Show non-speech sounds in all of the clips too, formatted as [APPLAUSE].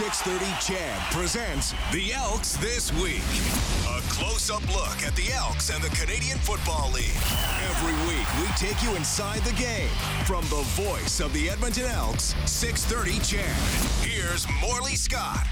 630 CHED presents the Elks This Week. A close up look at the Elks and the Canadian Football League. Every week, we take you inside the game. From the voice of the Edmonton Elks, 630 CHED. Here's Morley Scott.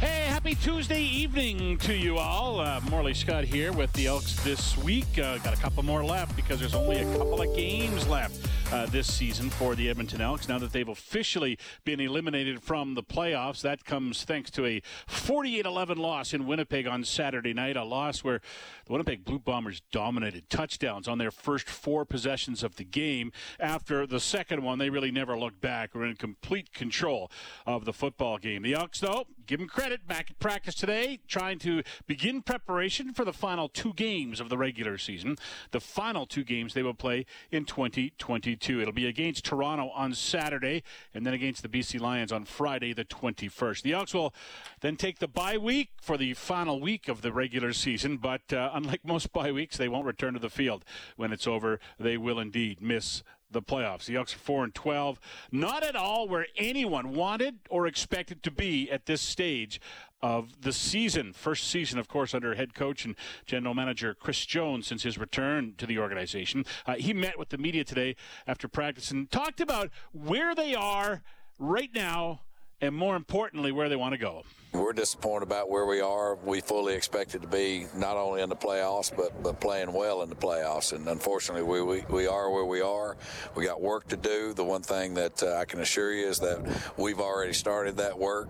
Hey, happy Tuesday evening to you all. Uh, Morley Scott here with the Elks this week. Uh, got a couple more left because there's only a couple of games left uh, this season for the Edmonton Elks. Now that they've officially been eliminated from the playoffs, that comes thanks to a 48 11 loss in Winnipeg on Saturday night. A loss where the Winnipeg Blue Bombers dominated touchdowns on their first four possessions of the game. After the second one, they really never looked back. Were in complete control of the football game. The Elks, though, give them credit, back at practice today, trying to begin preparation for the final two games of the regular season. The final two games they will play in 2022. It'll be against Toronto on Saturday and then against the BC Lions on Friday, the 21st. The Elks will then take the bye week for the final week of the regular season, but uh, unlike most bye weeks, they won't return to the field when it's over. They will indeed miss the playoffs. The Elks are 4 and 12. Not at all where anyone wanted or expected to be at this stage of the season. First season, of course, under head coach and general manager Chris Jones since his return to the organization. Uh, he met with the media today after practice and talked about where they are right now and more importantly, where they want to go. We're disappointed about where we are. We fully expected to be not only in the playoffs, but, but playing well in the playoffs. And unfortunately, we, we, we are where we are. We got work to do. The one thing that uh, I can assure you is that we've already started that work.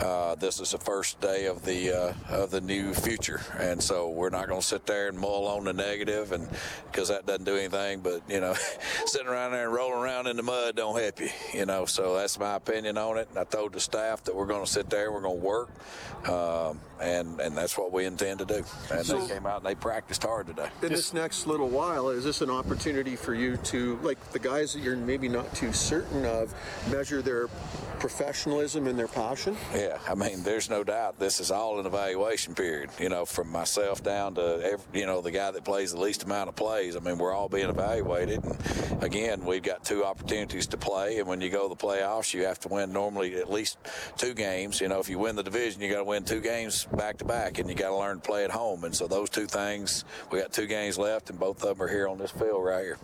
Uh, this is the first day of the uh, of the new future, and so we're not going to sit there and mull on the negative, and because that doesn't do anything. But you know, [LAUGHS] sitting around there and rolling around in the mud don't help you. You know, so that's my opinion on it. And I told the staff that we're going to sit there, we're going to work, um, and and that's what we intend to do. And So- they came out and they practiced hard today. In this next little while, is this an opportunity for you to, like the guys that you're maybe not too certain of, measure their professionalism and their passion? Yeah, I mean, there's no doubt this is all an evaluation period. You know, from myself down to every, you know the guy that plays the least amount of plays. I mean, we're all being evaluated. And again, we've got two opportunities to play, and when you go to the playoffs, you have to win normally at least two games. You know, if you win the division, you got to win two games back to back, and you got to learn to play at home. And so those two things, we got two games left, and both of them are here on this field right here.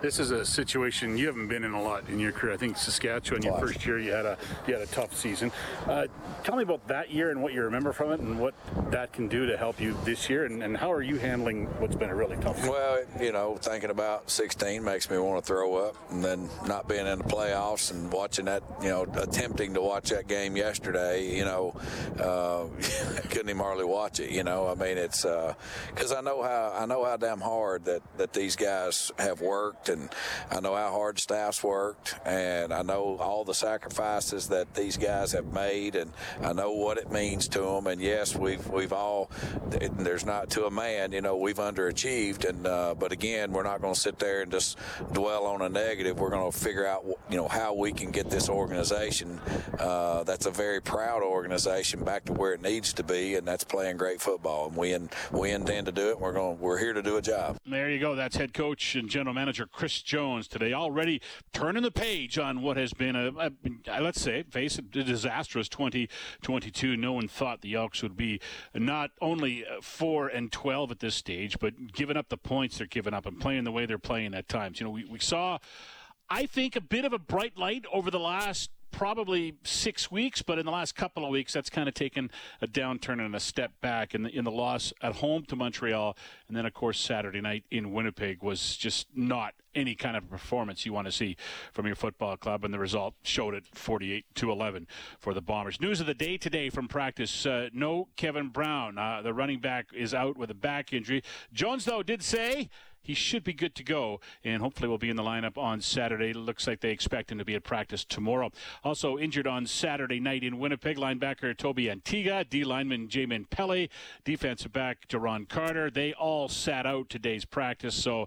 This is a situation you haven't been in a lot in your career. I think Saskatchewan, your first year, you had a you had a tough season. Uh, tell me about that year and what you remember from it, and what that can do to help you this year, and, and how are you handling what's been a really tough? season? Well, you know, thinking about 16 makes me want to throw up, and then not being in the playoffs and watching that, you know, attempting to watch that game yesterday, you know, uh, [LAUGHS] couldn't even hardly watch it. You know, I mean, it's because I know how I know how damn hard that that these guys have worked, and I know how hard staffs worked, and I know all the sacrifices that these guys have made, and I know what it means to them. And yes, we've we've all there's not to a man, you know, we've underachieved, and uh, but again, we're not going to sit there and just dwell on a negative. We're going to figure out, you know, how we can get this organization uh, that's a very proud organization back to where it needs to be, and that's playing great football. And we in, we intend to do it. We're going. We're here to do a job. There you go. That's head coach and general manager Chris Jones today, already turning the page on what has been a, a, let's say, face it, a disastrous 2022. No one thought the Elks would be not only uh, four and 12 at this stage, but giving up the points they're giving up and playing the way they're playing at times. You know, we, we saw, I think, a bit of a bright light over the last probably six weeks, but in the last couple of weeks, that's kind of taken a downturn and a step back. In the, in the loss at home to Montreal, and then of course Saturday night in Winnipeg was just not any kind of performance you want to see from your football club, and the result showed it 48 to 11 for the Bombers. News of the day today from practice: uh, no Kevin Brown, uh, the running back, is out with a back injury. Jones though did say he should be good to go, and hopefully will be in the lineup on Saturday. It Looks like they expect him to be at practice tomorrow. Also injured on Saturday night in Winnipeg, linebacker Tobi Antigha, D lineman Jamin Pele, defensive back Jerron Carter. They all sat out today's practice, so.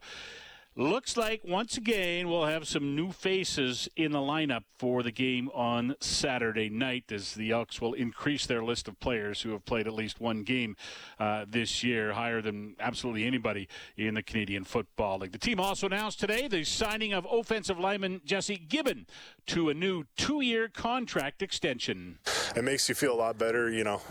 Looks like once again we'll have some new faces in the lineup for the game on Saturday night as the Elks will increase their list of players who have played at least one game uh, this year, higher than absolutely anybody in the Canadian Football League. The team also announced today the signing of offensive lineman Jesse Gibbon to a new two-year contract extension. It makes you feel a lot better, you know.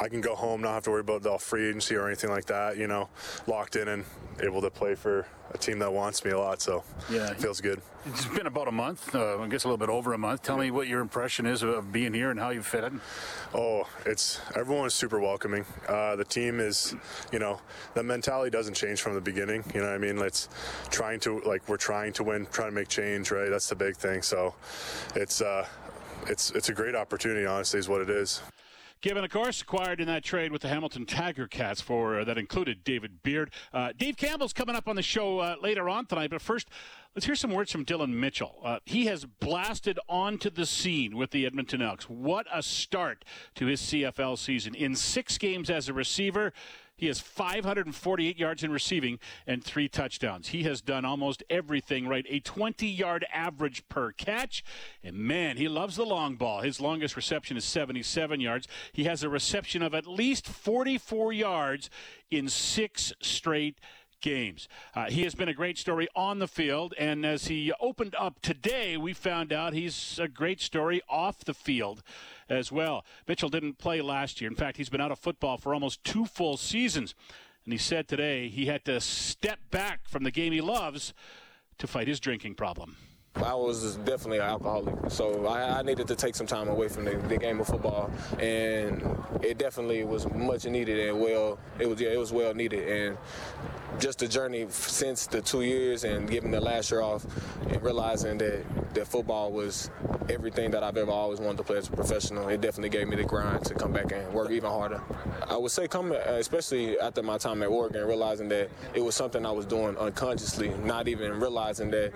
I can go home, not have to worry about the free agency or anything like that. You know, locked in and able to play for a team that wants me a lot. So yeah, it feels good. It's been about a month, uh, I guess a little bit over a month. Tell me what your impression is of being here and how you fit in. Oh, it's everyone is super welcoming. Uh, the team is, you know, the mentality doesn't change from the beginning. You know, what I mean, it's trying to like we're trying to win, trying to make change. Right, that's the big thing. So, it's uh, it's it's a great opportunity. Honestly, is what it is. Gibbon, of course, acquired in that trade with the Hamilton Tiger Cats for uh, that included David Beard. Uh, Dave Campbell's coming up on the show uh, later on tonight, but first, let's hear some words from Dillon Mitchell. Uh, he has blasted onto the scene with the Edmonton Elks. What a start to his CFL season! In six games as a receiver, he has 548 yards in receiving and three touchdowns. He has done almost everything right. A 20 yard average per catch. And man, he loves the long ball. His longest reception is 77 yards. He has a reception of at least 44 yards in six straight games. Uh, he has been a great story on the field, and as he opened up today, we found out he's a great story off the field as well. Mitchell didn't play last year. In fact, he's been out of football for almost two full seasons. And he said today he had to step back from the game he loves to fight his drinking problem. I was definitely an alcoholic, so I, I, needed to take some time away from the, the, game of football, and it definitely was much needed and well. It was yeah, it was well needed, and just the journey since the two years and giving the last year off and realizing that, that football was everything that I've ever always wanted to play as a professional, it definitely gave me the grind to come back and work even harder. I would say coming, uh, especially after my time at Oregon, realizing that it was something I was doing unconsciously, not even realizing that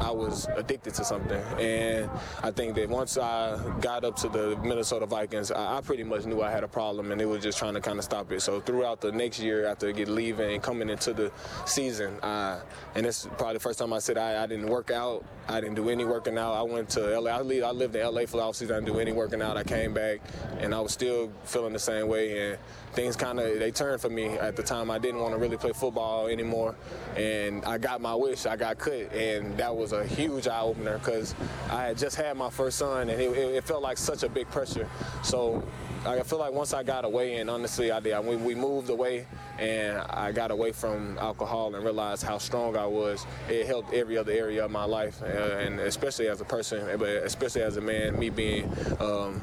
I was addicted to something. And I think that once I got up to the Minnesota Vikings, I, I pretty much knew I had a problem and it was just trying to kind of stop it. So throughout the next year after I get leaving and coming into the season. Uh, and it's probably the first time I said I, I, didn't work out. I didn't do any working out. I went to LA. I, lived, I lived in LA for the offseason. I didn't do any working out. I came back and I was still feeling the same way. And things kind of they turned for me at the time. I didn't want to really play football anymore, and I got my wish. I got cut, and that was a huge eye opener because I had just had my first son, and it, it, felt like such a big pressure. So I feel like once I got away, and honestly, I did. We, we moved away, and I got away from alcohol and realized how strong I was. It helped every other area of my life, uh, and especially as a person, but especially as a man, me being. Um,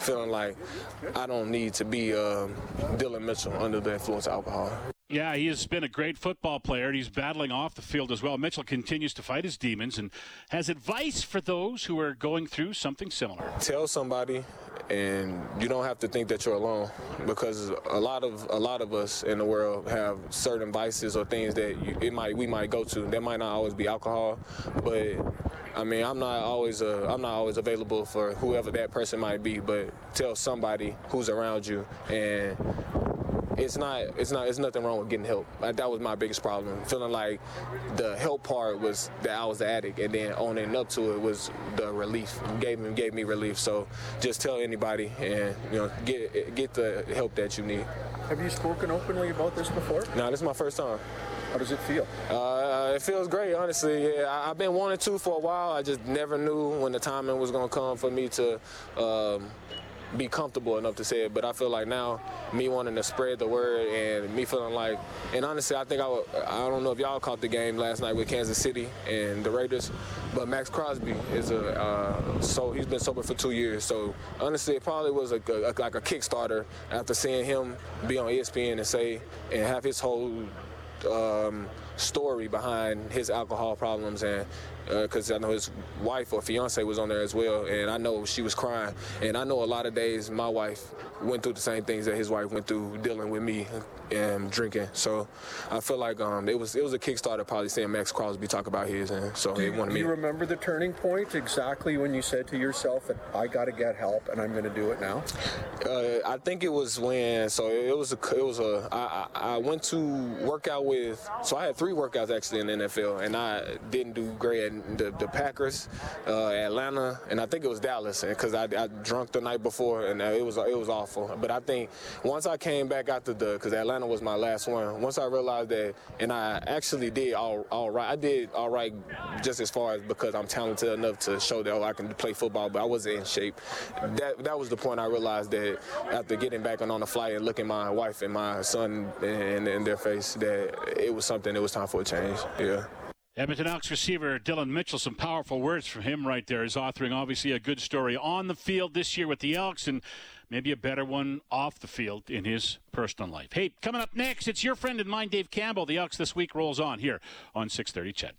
feeling like I don't need to be uh, Dillon Mitchell under the influence of alcohol. Yeah, he has been a great football player, and he's battling off the field as well. Mitchell continues to fight his demons and has advice for those who are going through something similar. Tell somebody and you don't have to think that you're alone because a lot of a lot of us in the world have certain vices or things that you, it might we might go to. That might not always be alcohol, but I mean I'm not always uh, I'm not always available for whoever that person might be. But tell somebody who's around you and it's not it's not it's nothing wrong with getting help. Like, that was my biggest problem. Feeling like the help part was that I was the addict, and then owning up to it was the relief. Gave me gave me relief. So just tell anybody, and you know get get the help that you need. Have you spoken openly about this before? No, this is my first time. How does it feel? Uh, it feels great, honestly. Yeah, I, have been wanting to for a while. I just never knew when the timing was going to come for me to um, be comfortable enough to say it. But I feel like now, me wanting to spread the word and me feeling like, and honestly, I think I, I don't know if y'all caught the game last night with Kansas City and the Raiders, but Maxx Crosby is a uh, so he's been sober for two years. So honestly, it probably was a, a, like a Kickstarter after seeing him be on ESPN and say and have his whole. Um, story behind his alcohol problems and because uh, I know his wife or fiance was on there as well, and I know she was crying. And I know a lot of days my wife went through the same things that his wife went through dealing with me and drinking. So I feel like um, it was it was a Kickstarter probably seeing Maxx Crosby talk about his, and so do, he wanted me. Do you remember the turning point exactly when you said to yourself, that "I got to get help, and I'm going to do it now"? Uh, I think it was when so it was a it was a I, I went to work out with so I had three workouts actually in the NFL, and I didn't do great the, the Packers, uh, Atlanta, and I think it was Dallas, because I, I drunk the night before and uh, it was it was awful. But I think once I came back after the, because Atlanta was my last one. Once I realized that, and I actually did all all right. I did all right just as far as because I'm talented enough to show that oh, I can play football, but I wasn't in shape. That that was the point I realized that after getting back on, on the flight and looking my wife and my son in, in their face, that it was something. It was time for a change. Yeah. Edmonton Elks receiver Dillon Mitchell, some powerful words from him right there. Is authoring obviously a good story on the field this year with the Elks and maybe a better one off the field in his personal life. Hey, coming up next, it's your friend and mine, Dave Campbell. The Elks this week rolls on here on 630 CHED.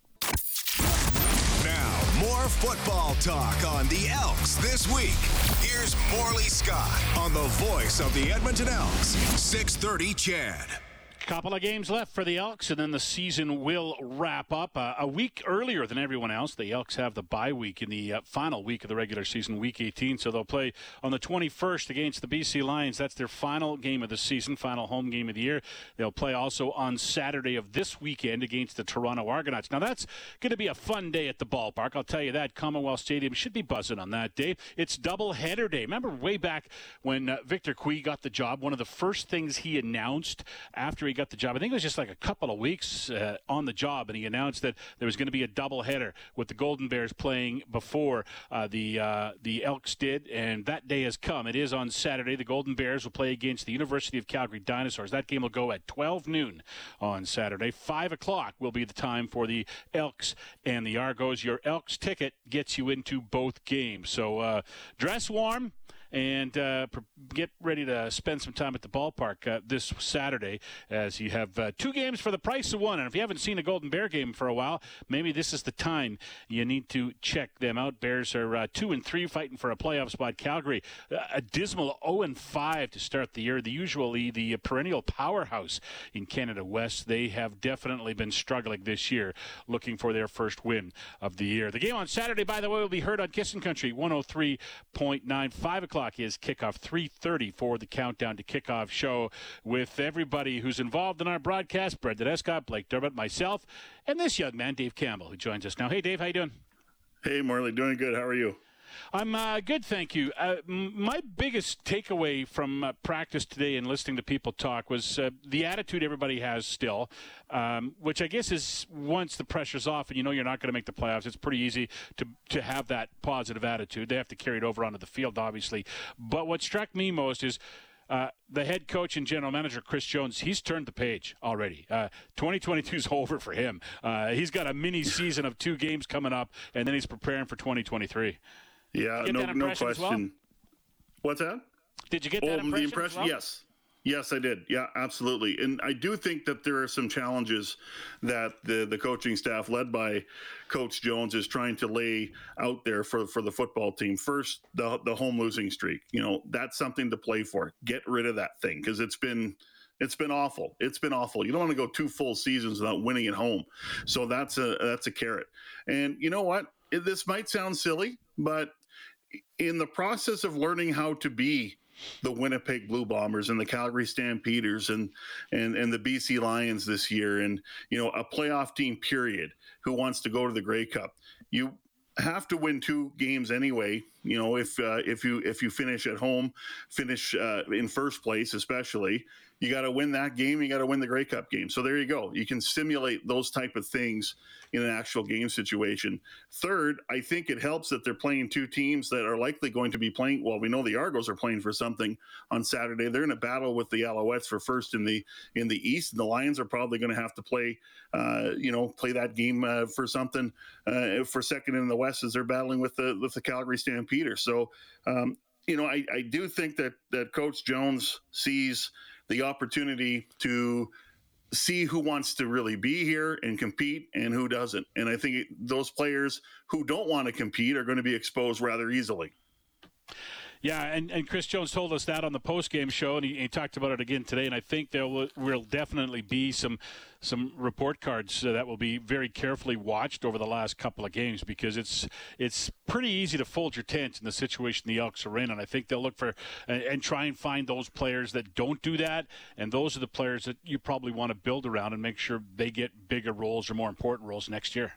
Now, more football talk on the Elks this week. Here's Morley Scott on the voice of the Edmonton Elks, 630 CHED. Couple of games left for the Elks, and then the season will wrap up. Uh, a week earlier than everyone else, the Elks have the bye week in the uh, final week of the regular season, week 18. So they'll play on the 21st against the BC Lions. That's their final game of the season, final home game of the year. They'll play also on Saturday of this weekend against the Toronto Argonauts. Now, that's going to be a fun day at the ballpark. I'll tell you that. Commonwealth Stadium should be buzzing on that day. It's double header day. Remember way back when uh, Victor Cui got the job, one of the first things he announced after he got the job. I think it was just like a couple of weeks uh, on the job, and he announced that there was going to be a doubleheader with the Golden Bears playing before uh, the uh, the Elks did, and that day has come. It is on Saturday. The Golden Bears will play against the University of Calgary Dinosaurs. That game will go at 12 noon on Saturday. Five o'clock will be the time for the Elks and the Argos. Your Elks ticket gets you into both games, so uh, dress warm and uh, get ready to spend some time at the ballpark uh, this Saturday as you have uh, two games for the price of one. And if you haven't seen a Golden Bear game for a while, maybe this is the time you need to check them out. Bears are uh, two and three, fighting for a playoff spot. Calgary, uh, a dismal 0 and five to start the year. The usually the perennial powerhouse in Canada West. They have definitely been struggling this year, looking for their first win of the year. The game on Saturday, by the way, will be heard on Kissin' Country 103.9, 5 o'clock o'clock is kickoff. 3.30 for the countdown to kickoff show with everybody who's involved in our broadcast. Brendan Escott, Blake Dermott, myself, and this young man, Dave Campbell, who joins us now. Hey, Dave, how you doing? Hey, Morley, doing good. How are you? I'm uh, good, thank you. Uh, my biggest takeaway from uh, practice today and listening to people talk was uh, the attitude everybody has still, um, which I guess is once the pressure's off and you know you're not going to make the playoffs, it's pretty easy to to have that positive attitude. They have to carry it over onto the field, obviously. But what struck me most is. Uh, the head coach and general manager Chris Jones, he's turned the page already. Uh, 2022 is [LAUGHS] over for him. Uh, he's got a mini season of two games coming up, and then he's preparing for 2023. Yeah, no, no question. Well? What's that? Did you get that oh, impression? The impression? Well? Yes. Yes, I did. Yeah, absolutely. And I do think that there are some challenges that the, the coaching staff, led by Coach Jones, is trying to lay out there for, for the football team. First, the, the home losing streak. You know, that's something to play for. Get rid of that thing because it's been it's been awful. It's been awful. You don't want to go two full seasons without winning at home. So that's a that's a carrot. And you know what? This might sound silly, but in the process of learning how to be the Winnipeg Blue Bombers and the Calgary Stampeders and and and the BC Lions this year and you know a playoff team period who wants to go to the Grey Cup. You have to win two games anyway. You know if uh, if you if you finish at home, finish uh, in first place, especially you got to win that game. You got to win the Grey Cup game. So there you go. You can simulate those type of things in an actual game situation. Third, I think it helps that they're playing two teams that are likely going to be playing. Well, we know the Argos are playing for something on Saturday. They're in a battle with the Alouettes for first in the in the East. And the Lions are probably going to have to play, uh, you know, play that game uh, for something uh, for second in the West as they're battling with the with the Calgary Stampeders. So. Um, you know, I, I do think that that Coach Jones sees the opportunity to see who wants to really be here and compete and who doesn't. And I think those players who don't want to compete are going to be exposed rather easily. Yeah, and, and Chris Jones told us that on the post game show, and he, he, talked about it again today. And I think there will, will definitely be some some report cards that will be very carefully watched over the last couple of games because it's it's pretty easy to fold your tent in the situation the Elks are in, and I think they'll look for and, and try and find those players that don't do that, and those are the players that you probably want to build around and make sure they get bigger roles or more important roles next year.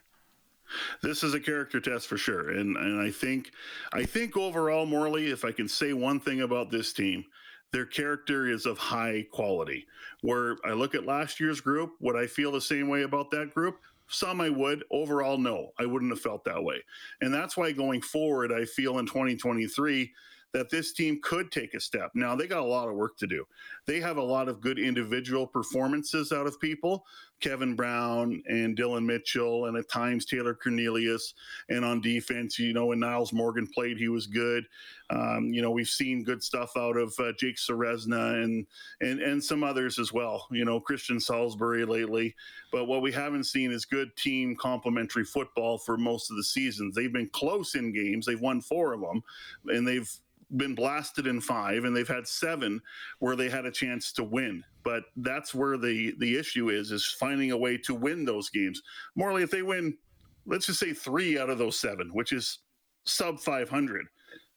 This is a character test for sure, and and I think I think overall, Morley, if I can say one thing about this team, their character is of high quality. Where I look at last year's group, would I feel the same way about that group? Some I would. Overall, no, I wouldn't have felt that way. And that's why going forward, I feel in 2023 that this team could take a step. Now, they got a lot of work to do. They have a lot of good individual performances out of people Kevin Brown and Dillon Mitchell, and at times Taylor Cornelius. And on defense, you know, when Nyles Morgan played, he was good. Um, you know, we've seen good stuff out of uh, Jake Ceresna and, and, and some others as well, you know, Christian Salisbury lately. But what we haven't seen is good team complementary football for most of the seasons. They've been close in games, they've won four of them, and they've been blasted in five, and they've had seven where they had a chance to win. But that's where the the issue is: is finding a way to win those games. Morley, if they win, let's just say three out of those seven, which is sub 500,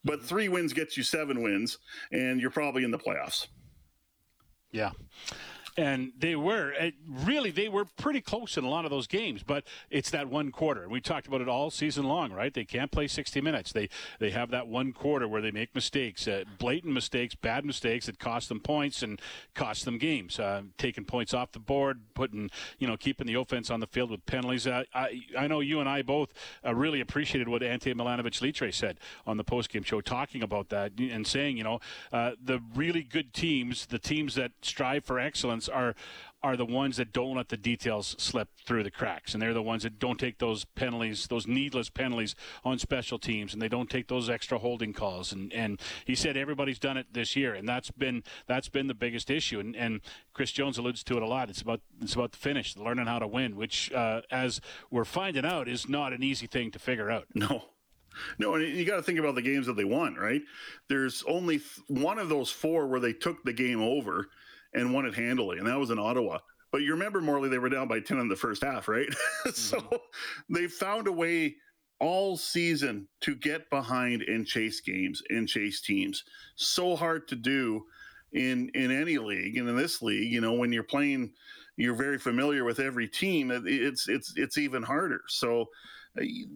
but mm-hmm. three wins gets you seven wins, and you're probably in the playoffs. Yeah and they were really they were pretty close in a lot of those games but it's that one quarter. We talked about it all season long right? They can't play 60 minutes. They they have that one quarter where they make mistakes uh, blatant mistakes bad mistakes that cost them points and cost them games. Uh, taking points off the board putting you know keeping the offense on the field with penalties. Uh, I, I know you and I both uh, really appreciated what Ante Milanovic Litre said on the postgame show talking about that and saying you know uh, the really good teams the teams that strive for excellence are are the ones that don't let the details slip through the cracks, and they're the ones that don't take those penalties, those needless penalties on special teams, and they don't take those extra holding calls. And and he said everybody's done it this year, and that's been that's been the biggest issue. And and Chris Jones alludes to it a lot. It's about it's about the finish, learning how to win, which uh, as we're finding out is not an easy thing to figure out. No. No, and you got to think about the games that they won, right? There's only one of those four where they took the game over, and won it handily, and that was in Ottawa. But you remember, Morley, they were down by 10 in the first half, right? [LAUGHS] so mm-hmm. they found a way all season to get behind and chase games and chase teams. So hard to do in in any league and in this league, you know, when you're playing you're very familiar with every team, it's it's it's even harder. So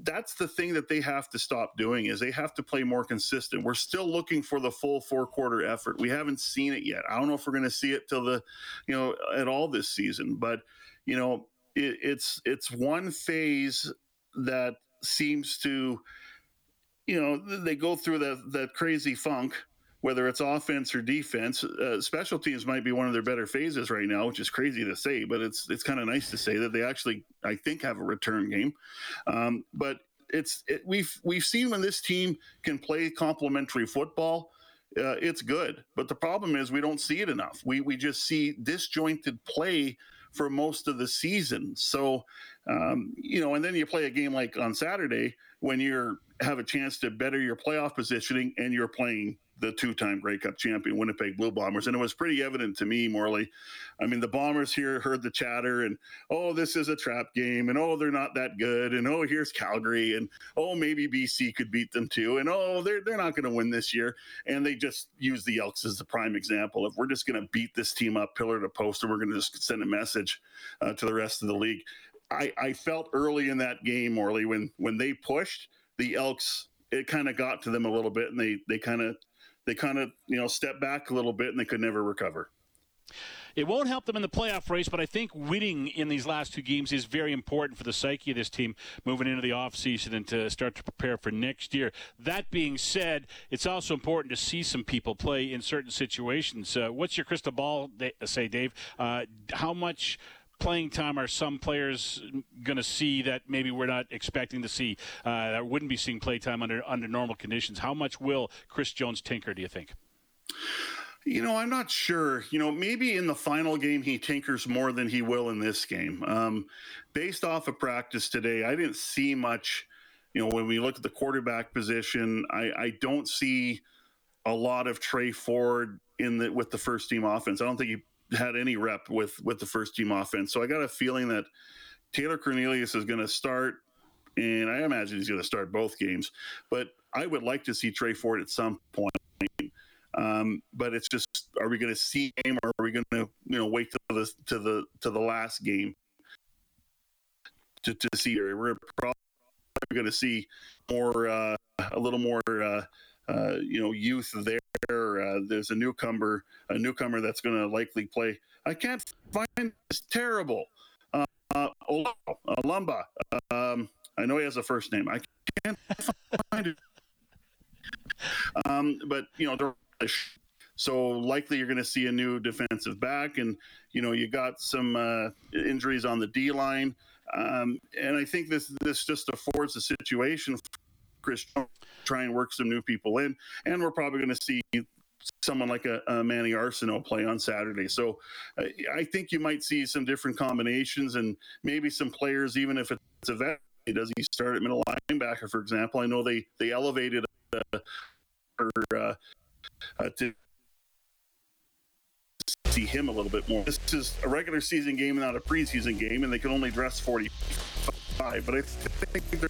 that's the thing that they have to stop doing is they have to play more consistent. We're still looking for the full four quarter effort. We haven't seen it yet. I don't know if we're going to see it till the, you know, at all this season. But you know, it, it's it's one phase that seems to, you know, they go through that that crazy funk whether it's offense or defense. Uh, special teams might be one of their better phases right now, which is crazy to say, but it's it's kind of nice to say that they actually, I think, have a return game. Um, but it's it, we've we've seen when this team can play complementary football. Uh, it's good, but the problem is we don't see it enough. We we just see disjointed play for most of the season. So, um, you know, and then you play a game like on Saturday when you're have a chance to better your playoff positioning and you're playing the two-time Grey Cup champion Winnipeg Blue Bombers, and it was pretty evident to me, Morley. I mean, the Bombers here heard the chatter, and oh, this is a trap game, and oh, they're not that good, and oh, here's Calgary, and oh, maybe BC could beat them too, and oh, they're they're not going to win this year, and they just use the Elks as the prime example. If we're just going to beat this team up pillar to post, and we're going to just send a message uh, to the rest of the league. I, I felt early in that game, Morley, when when they pushed the Elks, it kind of got to them a little bit, and they they kind of they kind of you know step back a little bit and they could never recover. It won't help them in the playoff race, but I think winning in these last two games is very important for the psyche of this team moving into the offseason and to start to prepare for next year. That being said, it's also important to see some people play in certain situations. Uh, what's your crystal ball say, Dave? Uh, how much playing time are some players going to see that maybe we're not expecting to see uh, that wouldn't be seeing play time under under normal conditions? How much will Chris Jones tinker? Do you think? You know, I'm not sure. You know, maybe in the final game he tinkers more than he will in this game. Um, based off of practice today, I didn't see much. You know, when we look at the quarterback position, I, I don't see a lot of Tre Ford in the with the first team offense. I don't think he had any rep with with the first team offense. So I got a feeling that Taylor Cornelius is going to start, and I imagine he's going to start both games. But I would like to see Tre Ford at some point. Um, but it's just, are we going to see him, or are we going to, you know, wait to the to the to the last game to, to see? We're probably going to see more, uh, a little more, uh, uh, you know, youth there. Uh, there's a newcomer, a newcomer that's going to likely play. I can't find it's terrible. Uh, uh, Olumba. Um, I know he has a first name. I can't find it. Um, but you know, so likely you're going to see a new defensive back, and you know you got some uh, injuries on the D line, um, and I think this this just affords a situation Chris try and work some new people in, and we're probably going to see someone like a, a Manny Arceneaux play on Saturday. So I think you might see some different combinations and maybe some players, even if it's a vet. Does he start at middle linebacker, for example? I know they they elevated uh, uh, uh, to see him a little bit more. This is a regular season game, not a preseason game, and they can only dress 45. But I think they're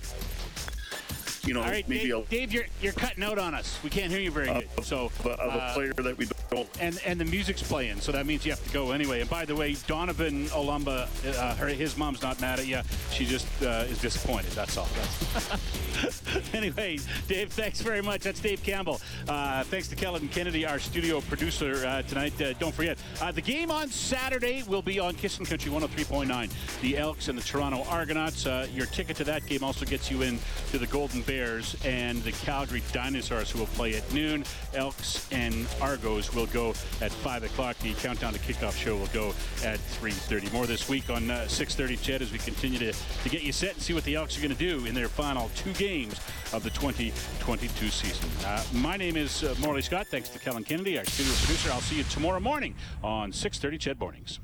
you know, All right, maybe Dave, a, Dave, you're you're cutting out on us. We can't hear you very good. So of, of a uh, player that we don't. and and the music's playing, so that means you have to go anyway. And by the way, Donovan Olumba, uh, her his mom's not mad at you. She just uh, is disappointed. That's all. That's [LAUGHS] anyway, Dave, thanks very much. That's Dave Campbell. Uh, thanks to Kellen Kennedy, our studio producer uh, tonight. Uh, don't forget uh, the game on Saturday will be on Kissin' Country 103.9. The Elks and the Toronto Argonauts. Uh, your ticket to that game also gets you in to the Golden Bears and the Calgary Dinosaurs, who will play at noon. Elks and Argos will go at 5 o'clock. The Countdown to Kickoff show will go at 3.30. More this week on uh, 6.30, CHED, as we continue to, to get you set and see what the Elks are going to do in their final two games of the 2022 season. Uh, my name is uh, Morley Scott. Thanks to Kellen Kennedy, our studio producer. I'll see you tomorrow morning on 6.30 CHED Mornings.